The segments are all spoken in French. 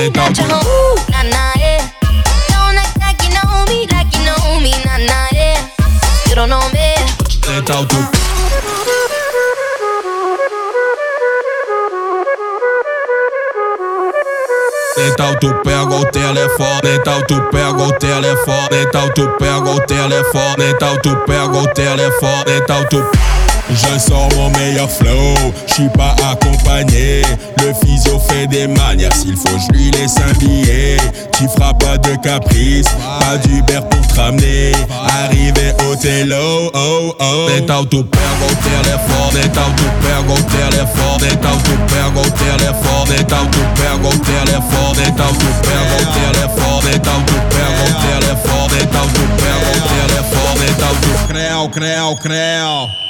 say that you Nah, nah, yeah Don't act like you know me Like you know me Nah, nah, yeah You don't know me Say that you Então tu pega o telefone, então tu pega o telefone, então tu pega o telefone, então tu pega o telefone, então tu Je sors mon meilleur flow, je suis pas accompagné. Le physio fait des manières, s'il faut, je lui laisse un billet. Tu feras pas de caprice, pas d'Uber pour te ramener. Arrivé au télo, oh oh. Então tu pega o telefone, então tu pega o telefone, então tu pega o telefone, então tu pega o telefone, então tu pega o telefone, então tu pega o telefone, então tu pega o telefone, então tu creu, creu, creu.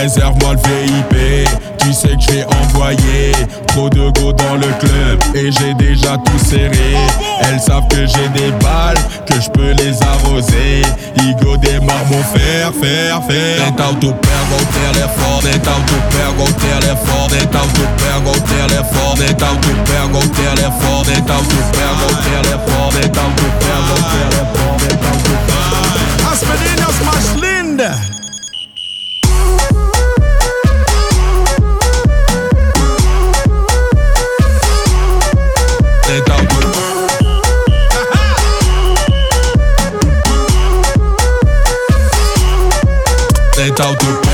Réserve-moi le VIP, tu sais que j'ai envoyé trop de go dans le club et j'ai déjà tout serré. Elles savent que j'ai des balles, que je peux les arroser. Igo démarre mon fer, fer, fer. Então tu pega o telefone, então tu pega o telefone, então tu pega o telefone, então tu pega o telefone, então tu pega o telefone, então tu pega o telefone, então tu pega. As meninas mais lindas. night the